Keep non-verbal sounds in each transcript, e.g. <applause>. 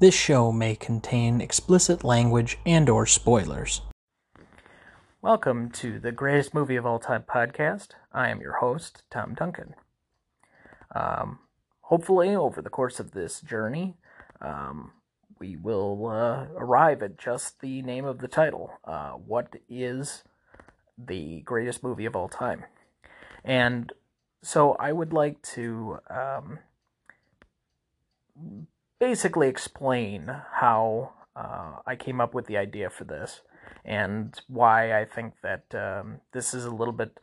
This show may contain explicit language and or spoilers. Welcome to the greatest movie of all time podcast. I am your host, Tom Duncan. Um, hopefully, over the course of this journey, um, we will uh, arrive at just the name of the title. Uh, what is the greatest movie of all time? And so I would like to um, basically explain how uh, I came up with the idea for this and why I think that um, this is a little bit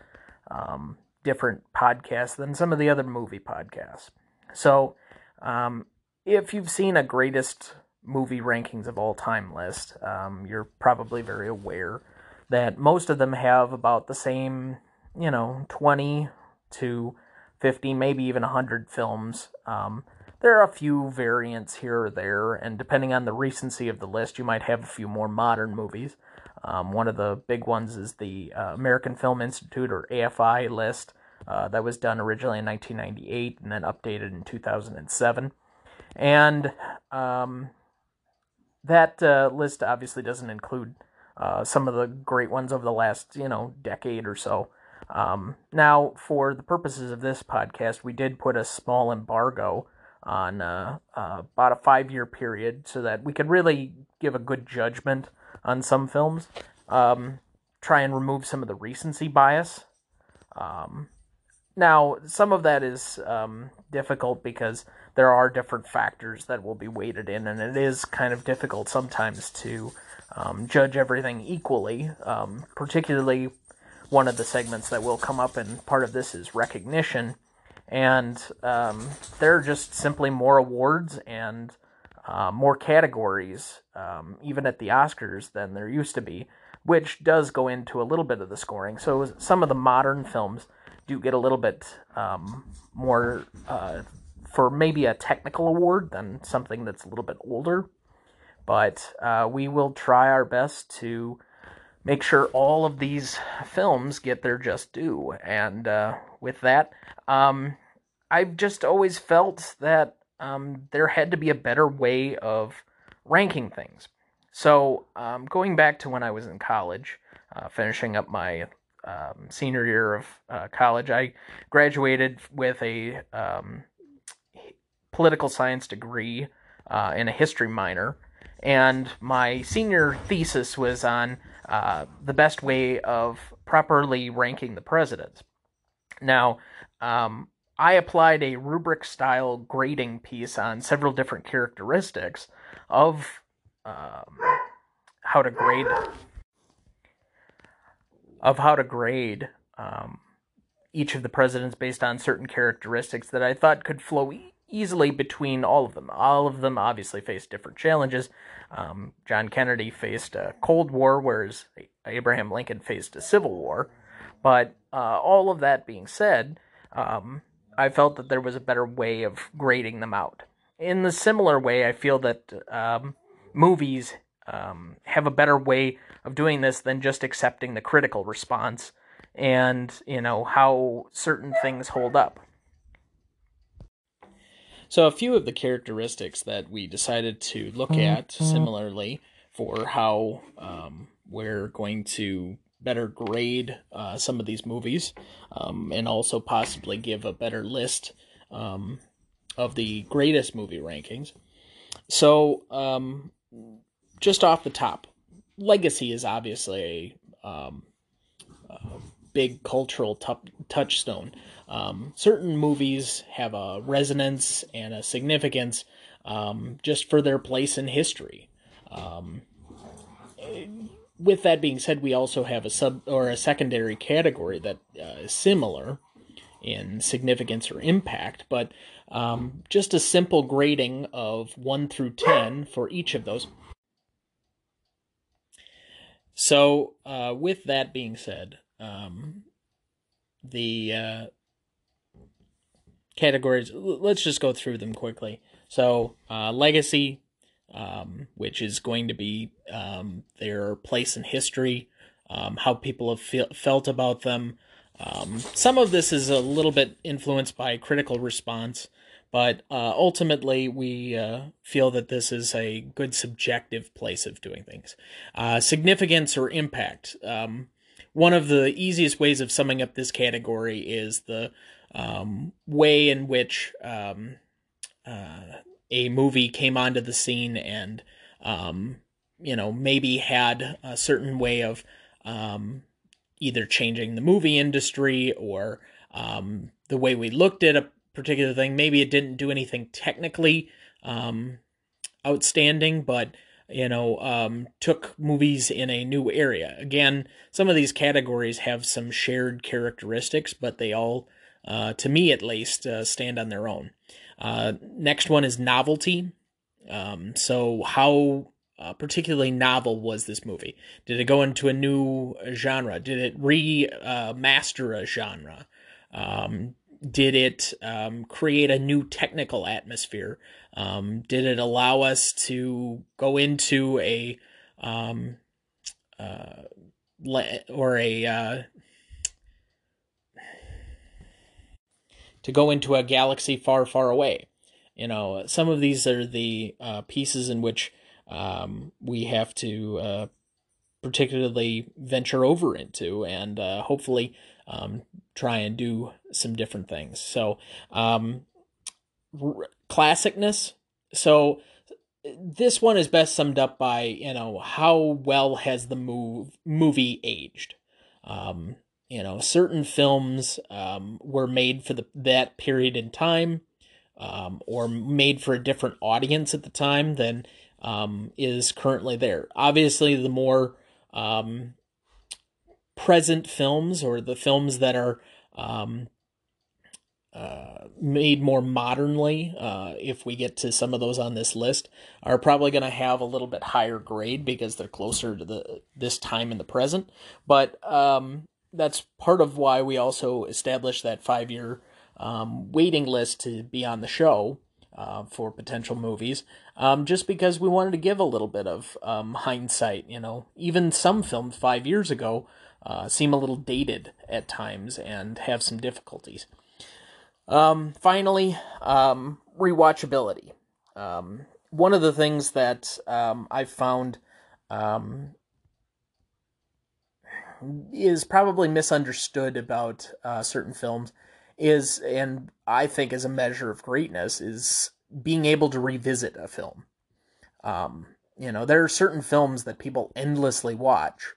um, different podcast than some of the other movie podcasts. So, um, if you've seen a greatest movie rankings of all time list, um, you're probably very aware that most of them have about the same, you know, 20 to 50, maybe even 100 films um, there are a few variants here or there, and depending on the recency of the list, you might have a few more modern movies. Um, one of the big ones is the uh, American Film Institute or AFI list uh, that was done originally in 1998 and then updated in 2007. And um, that uh, list obviously doesn't include uh, some of the great ones over the last, you know, decade or so. Um, now, for the purposes of this podcast, we did put a small embargo on uh, uh, about a five year period so that we could really give a good judgment on some films. Um, try and remove some of the recency bias. Um, now, some of that is um, difficult because there are different factors that will be weighted in, and it is kind of difficult sometimes to um, judge everything equally, um, particularly one of the segments that will come up, and part of this is recognition and um, there are just simply more awards and uh, more categories, um, even at the Oscars, than there used to be, which does go into a little bit of the scoring. So some of the modern films do get a little bit um, more uh, for maybe a technical award than something that's a little bit older. But uh, we will try our best to make sure all of these films get their just due. And uh, with that, um, I've just always felt that um, there had to be a better way of ranking things. So, um, going back to when I was in college, uh, finishing up my um, senior year of uh, college, I graduated with a um, political science degree uh, and a history minor. And my senior thesis was on uh, the best way of properly ranking the presidents. Now, um, I applied a rubric style grading piece on several different characteristics of um, how to grade of how to grade um, each of the presidents based on certain characteristics that I thought could flow easily between all of them. All of them obviously faced different challenges. Um, John Kennedy faced a Cold War, whereas Abraham Lincoln faced a Civil War. But uh, all of that being said, um, I felt that there was a better way of grading them out. In the similar way, I feel that um, movies um, have a better way of doing this than just accepting the critical response and you know how certain things hold up. So, a few of the characteristics that we decided to look at similarly for how um, we're going to better grade uh, some of these movies um, and also possibly give a better list um, of the greatest movie rankings. So, um, just off the top, Legacy is obviously a, um, a big cultural t- touchstone. Um, certain movies have a resonance and a significance um, just for their place in history. Um, with that being said, we also have a sub or a secondary category that uh, is similar in significance or impact, but um, just a simple grading of one through ten for each of those. So, uh, with that being said, um, the uh, categories. Let's just go through them quickly. So, uh, legacy, um, which is going to be um, their place in history, um, how people have felt about them. Um, some of this is a little bit influenced by critical response, but uh, ultimately we uh, feel that this is a good subjective place of doing things. Uh, significance or impact. One of the easiest ways of summing up this category is the um, way in which um, uh, a movie came onto the scene and um, you know maybe had a certain way of um, either changing the movie industry or um, the way we looked at a particular thing. Maybe it didn't do anything technically um, outstanding, but you know, um, took movies in a new area. Again, some of these categories have some shared characteristics, but they all, uh, to me at least, uh, stand on their own. Uh, next one is novelty. Um, so, how uh, particularly novel was this movie? Did it go into a new genre? Did it remaster uh, a genre? Um, did it um, create a new technical atmosphere? Um, did it allow us to go into a um, uh, or a uh, to go into a galaxy far, far away? You know, some of these are the uh, pieces in which um, we have to uh, particularly venture over into, and uh, hopefully um, try and do some different things. So, um, r- classicness. So, this one is best summed up by you know how well has the move movie aged. Um, you know, certain films um, were made for the that period in time, um, or made for a different audience at the time than um, is currently there. Obviously, the more um, present films or the films that are um, uh, made more modernly, uh, if we get to some of those on this list, are probably going to have a little bit higher grade because they're closer to the this time in the present. But um, that's part of why we also established that five year um, waiting list to be on the show. Uh, for potential movies, um, just because we wanted to give a little bit of um, hindsight. You know, even some films five years ago uh, seem a little dated at times and have some difficulties. Um, finally, um, rewatchability. Um, one of the things that um, I've found um, is probably misunderstood about uh, certain films is, and I think is a measure of greatness, is being able to revisit a film. Um, you know, there are certain films that people endlessly watch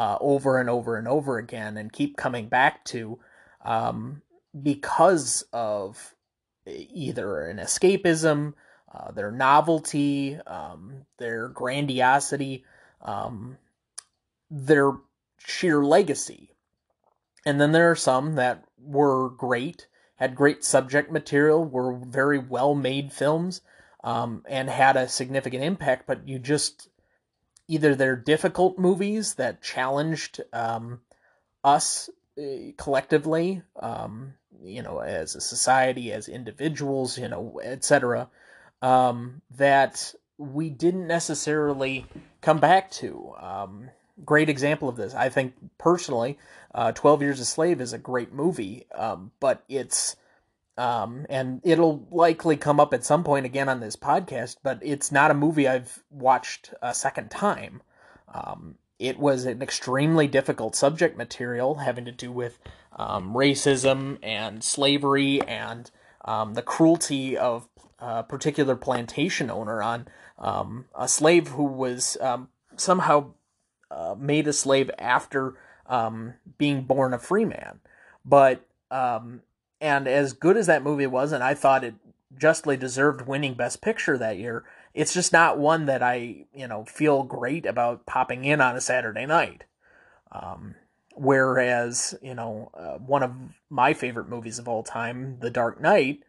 uh, over and over and over again and keep coming back to um, because of either an escapism, uh, their novelty, um, their grandiosity, um, their sheer legacy. And then there are some that were great, had great subject material, were very well made films, um, and had a significant impact, but you just either they're difficult movies that challenged um, us uh, collectively, um, you know, as a society, as individuals, you know, etc., um, that we didn't necessarily come back to. Um, great example of this, I think personally, uh, Twelve Years a Slave is a great movie, um, but it's um, and it'll likely come up at some point again on this podcast, but it's not a movie I've watched a second time. Um, it was an extremely difficult subject material having to do with um, racism and slavery and um, the cruelty of a particular plantation owner on um, a slave who was um, somehow uh, made a slave after being born a free man. But um, and as good as that movie was, and I thought it justly deserved winning Best Picture that year, it's just not one that I, you know, feel great about popping in on a Saturday night. Um, whereas, you know, uh, one of my favorite movies of all time, The Dark Knight,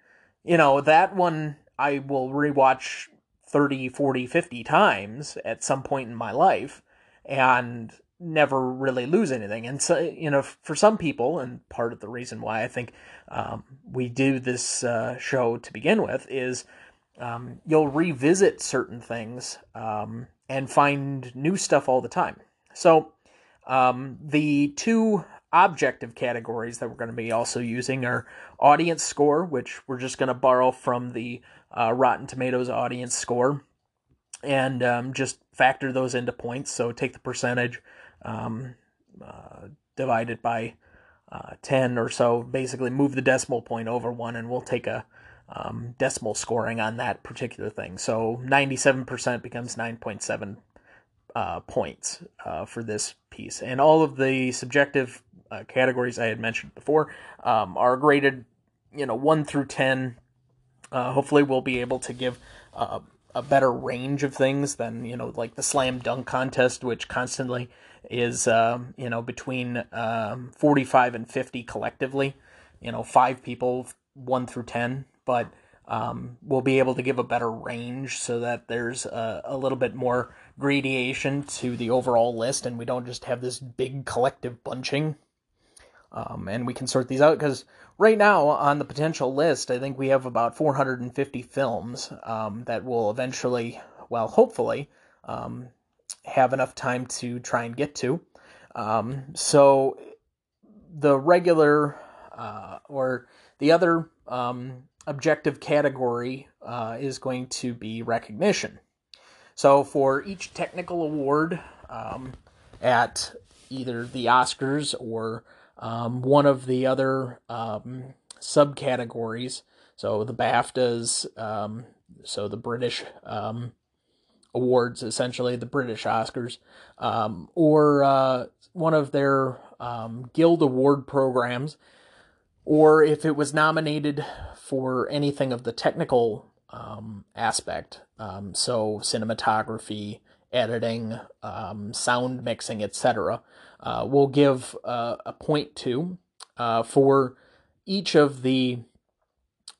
you know, that one I will rewatch 30, 40, 50 times at some point in my life. And never really lose anything. And so, you know, for some people, and part of the reason why I think um, we do this uh, show to begin with is um, you'll revisit certain things um, and find new stuff all the time. So, um, the two objective categories that we're going to be also using are audience score, which we're just going to borrow from the uh, Rotten Tomatoes audience score and um, just factor those into points. So take the percentage, um, uh, divide it by uh, 10 or so, basically move the decimal point over one, and we'll take a um, decimal scoring on that particular thing. So 97% becomes 9.7 uh, points uh, for this piece. And all of the subjective uh, categories I had mentioned before um, are graded, you know, 1 through 10. Uh, hopefully, we'll be able to give a better range of things than, you know, like the slam dunk contest, which constantly is, um, you know, between um, 45 and 50 collectively. You know, five people, 1 through 10. But um, we'll be able to give a better range so that there's a, a, little bit more gradation to the overall list and we don't just have this big collective bunching. Um, and we can sort these out because right now on the potential list, I think we have about 450 films um, that will eventually, well, hopefully, um, have enough time to try and get to. Um, so the regular uh, or the other um, objective category uh, is going to be recognition. So for each technical award um, at either the Oscars or um, one of the other um, subcategories, so the BAFTAs, um, so the British um, awards, essentially the British Oscars, um, or uh, one of their Guild Award programs, or if it was nominated for anything of the technical um, aspect, um, so cinematography, editing, um, sound mixing, etc., uh, we'll give uh, a point to uh, for each of the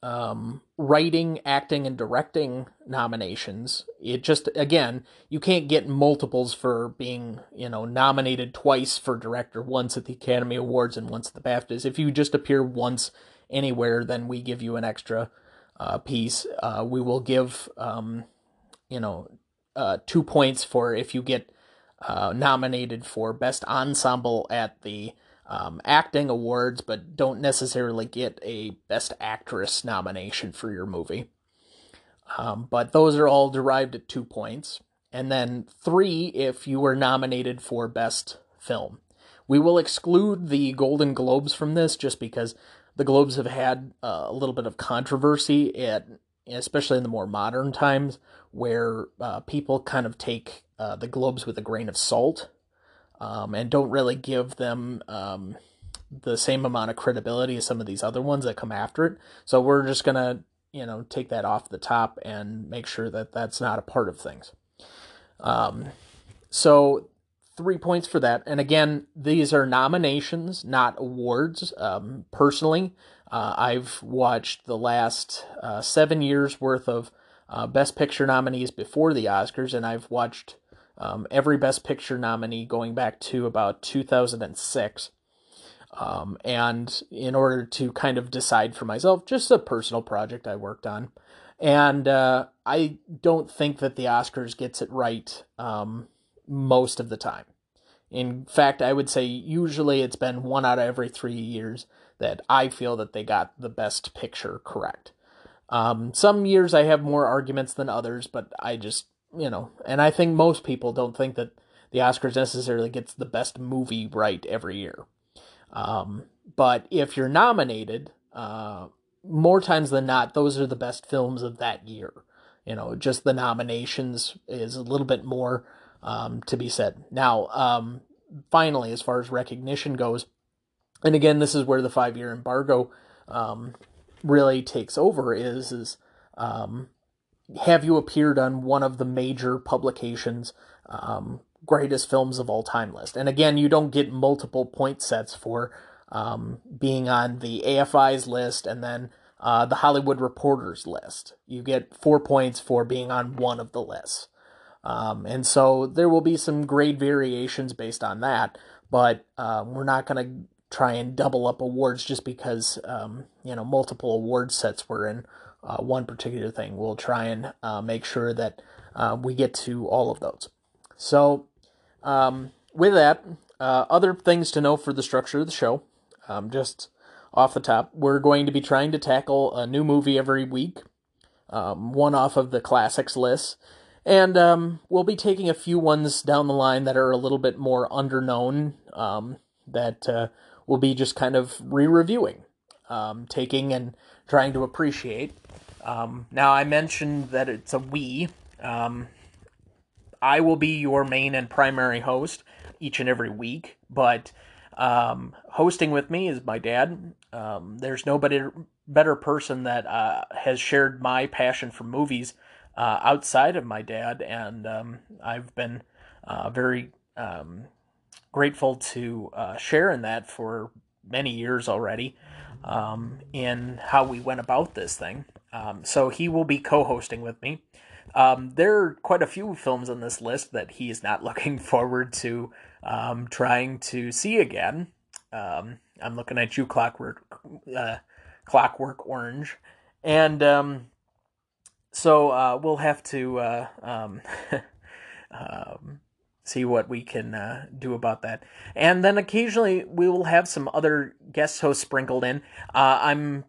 um, writing, acting, and directing nominations. It just again, you can't get multiples for being you know nominated twice for director, once at the Academy Awards and once at the BAFTAs. If you just appear once anywhere, then we give you an extra uh, piece. Uh, we will give, um, you know, uh, two points for if you get uh, nominated for Best Ensemble at the um, Acting Awards, but don't necessarily get a Best Actress nomination for your movie. Um, but those are all derived at two points. And then three if you were nominated for Best Film. We will exclude the Golden Globes from this just because the Globes have had uh, a little bit of controversy at especially in the more modern times where uh, people kind of take uh, the Globes with a grain of salt um, and don't really give them um, the same amount of credibility as some of these other ones that come after it. So we're just gonna you know take that off the top and make sure that that's not a part of things. Um, so three points for that. And again, these are nominations, not awards. Um, personally, uh, I've watched the last uh, seven years worth of uh, Best Picture nominees before the Oscars, and I've watched um, every Best Picture nominee going back to about 2006. Um, and in order to kind of decide for myself, just a personal project I worked on. And uh, I don't think that the Oscars gets it right um, most of the time. In fact, I would say usually it's been one out of every three years that I feel that they got the best picture correct. Um, some years I have more arguments than others, but I just, you know, and I think most people don't think that the Oscars necessarily gets the best movie right every year. Um, but if you're nominated, uh, more times than not, those are the best films of that year. You know, just the nominations is a little bit more um, to be said. Now, um, finally, as far as recognition goes, and again, this is where the five year embargo um, really takes over. Is is um, have you appeared on one of the major publications? Um, greatest films of all time list. And again, you don't get multiple point sets for um, being on the AFI's list and then uh, the Hollywood Reporters list. You get four points for being on one of the lists. Um, and so there will be some grade variations based on that, but uh, we're not going to try and double up awards just because um, you know multiple award sets were in uh, one particular thing. We'll try and uh, make sure that uh, we get to all of those. So um, with that, uh, other things to know for the structure of the show, um, just off the top, we're going to be trying to tackle a new movie every week, um, one off of the classics list. And um, we'll be taking a few ones down the line that are a little bit more underknown um, that uh, we'll be just kind of re reviewing, um, taking and trying to appreciate. Um, now, I mentioned that it's a we. Um, I will be your main and primary host each and every week, but um, hosting with me is my dad. Um, there's nobody better person that uh, has shared my passion for movies uh, outside of my dad, and um, I've been uh, very um, grateful to uh, share in that for many years already um, in how we went about this thing. Um, so he will be co-hosting with me. Um, there are quite a few films on this list that he is not <laughs> looking forward to um, trying to see again. Um, I'm looking at you, Clockwork, uh, Clockwork Orange, and um, so uh, we'll have to uh, <laughs> see what we can uh, do about that. And then occasionally we will have some other guest hosts sprinkled in. Uh, I'm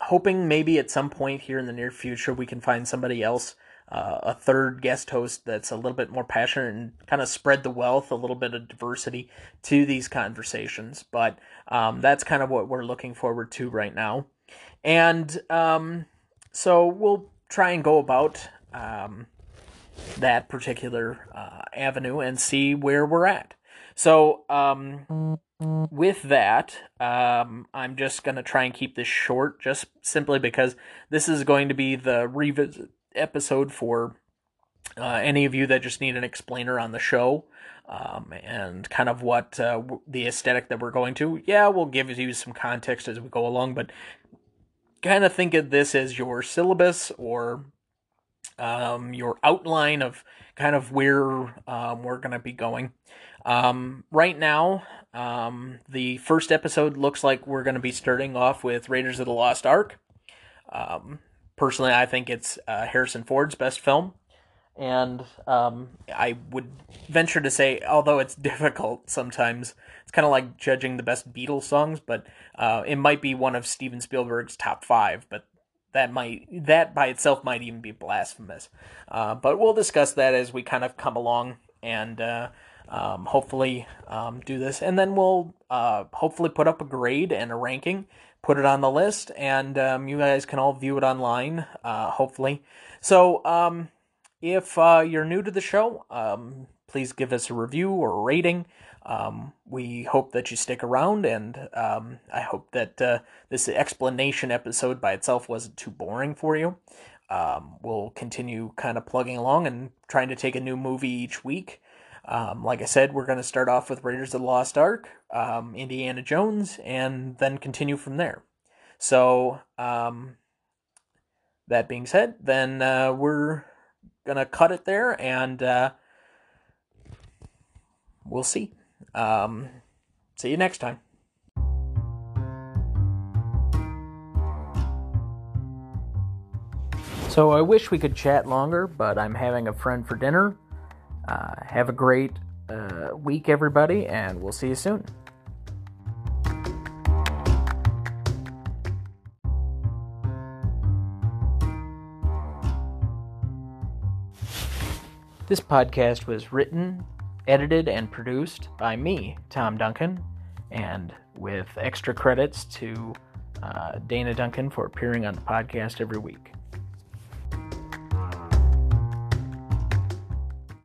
hoping maybe at some point here in the near future we can find somebody else uh, a third guest host that's a little bit more passionate and kind of spread the wealth, a little bit of diversity to these conversations. But um, that's kind of what we're looking forward to right now. And um, so we'll try and go about um, that particular uh, avenue and see where we're at. So, um, with that, um, I'm just going to try and keep this short, just simply because this is going to be the revisit episode for uh, any of you that just need an explainer on the show um, and kind of what uh, the aesthetic that we're going to. Yeah, we'll give you some context as we go along, but kind of think of this as your syllabus or um, your outline of kind of where um, we're going to be going. Um, right now, um, the first episode looks like we're going to be starting off with Raiders of the Lost Ark. Um, personally, I think it's uh, Harrison Ford's best film. And um, I would venture to say, although it's <laughs> difficult sometimes, it's kind of like judging the best Beatles songs, but uh, it might be one of Steven Spielberg's top five. But that might that by itself might even be blasphemous. Uh, but we'll discuss that as we kind of come along and uh, um, hopefully um, do this, and then we'll uh, hopefully put up a grade and a ranking put it on the list, and um, you guys can all view it online, uh, hopefully. So, um, if uh, you're new to the show, um, please give us a review or a rating. Um, we hope that you stick around, and um, I hope that uh, this explanation episode by itself wasn't too boring for you. Um, we'll continue kind of plugging along and trying to take a new movie each week. Um, like I said, we're going to start off with Raiders of the Lost Ark, um, Indiana Jones, and then continue from there. So, um, that being said, then uh, we're going to cut it there and uh, we'll see. Um, see you next time. So I wish we could chat longer, but I'm having a friend for dinner uh, have a great uh, week, everybody, and we'll see you soon. This podcast was written, edited, and produced by me, Tom Duncan, and with extra credits to uh, Dana Duncan for appearing on the podcast every week.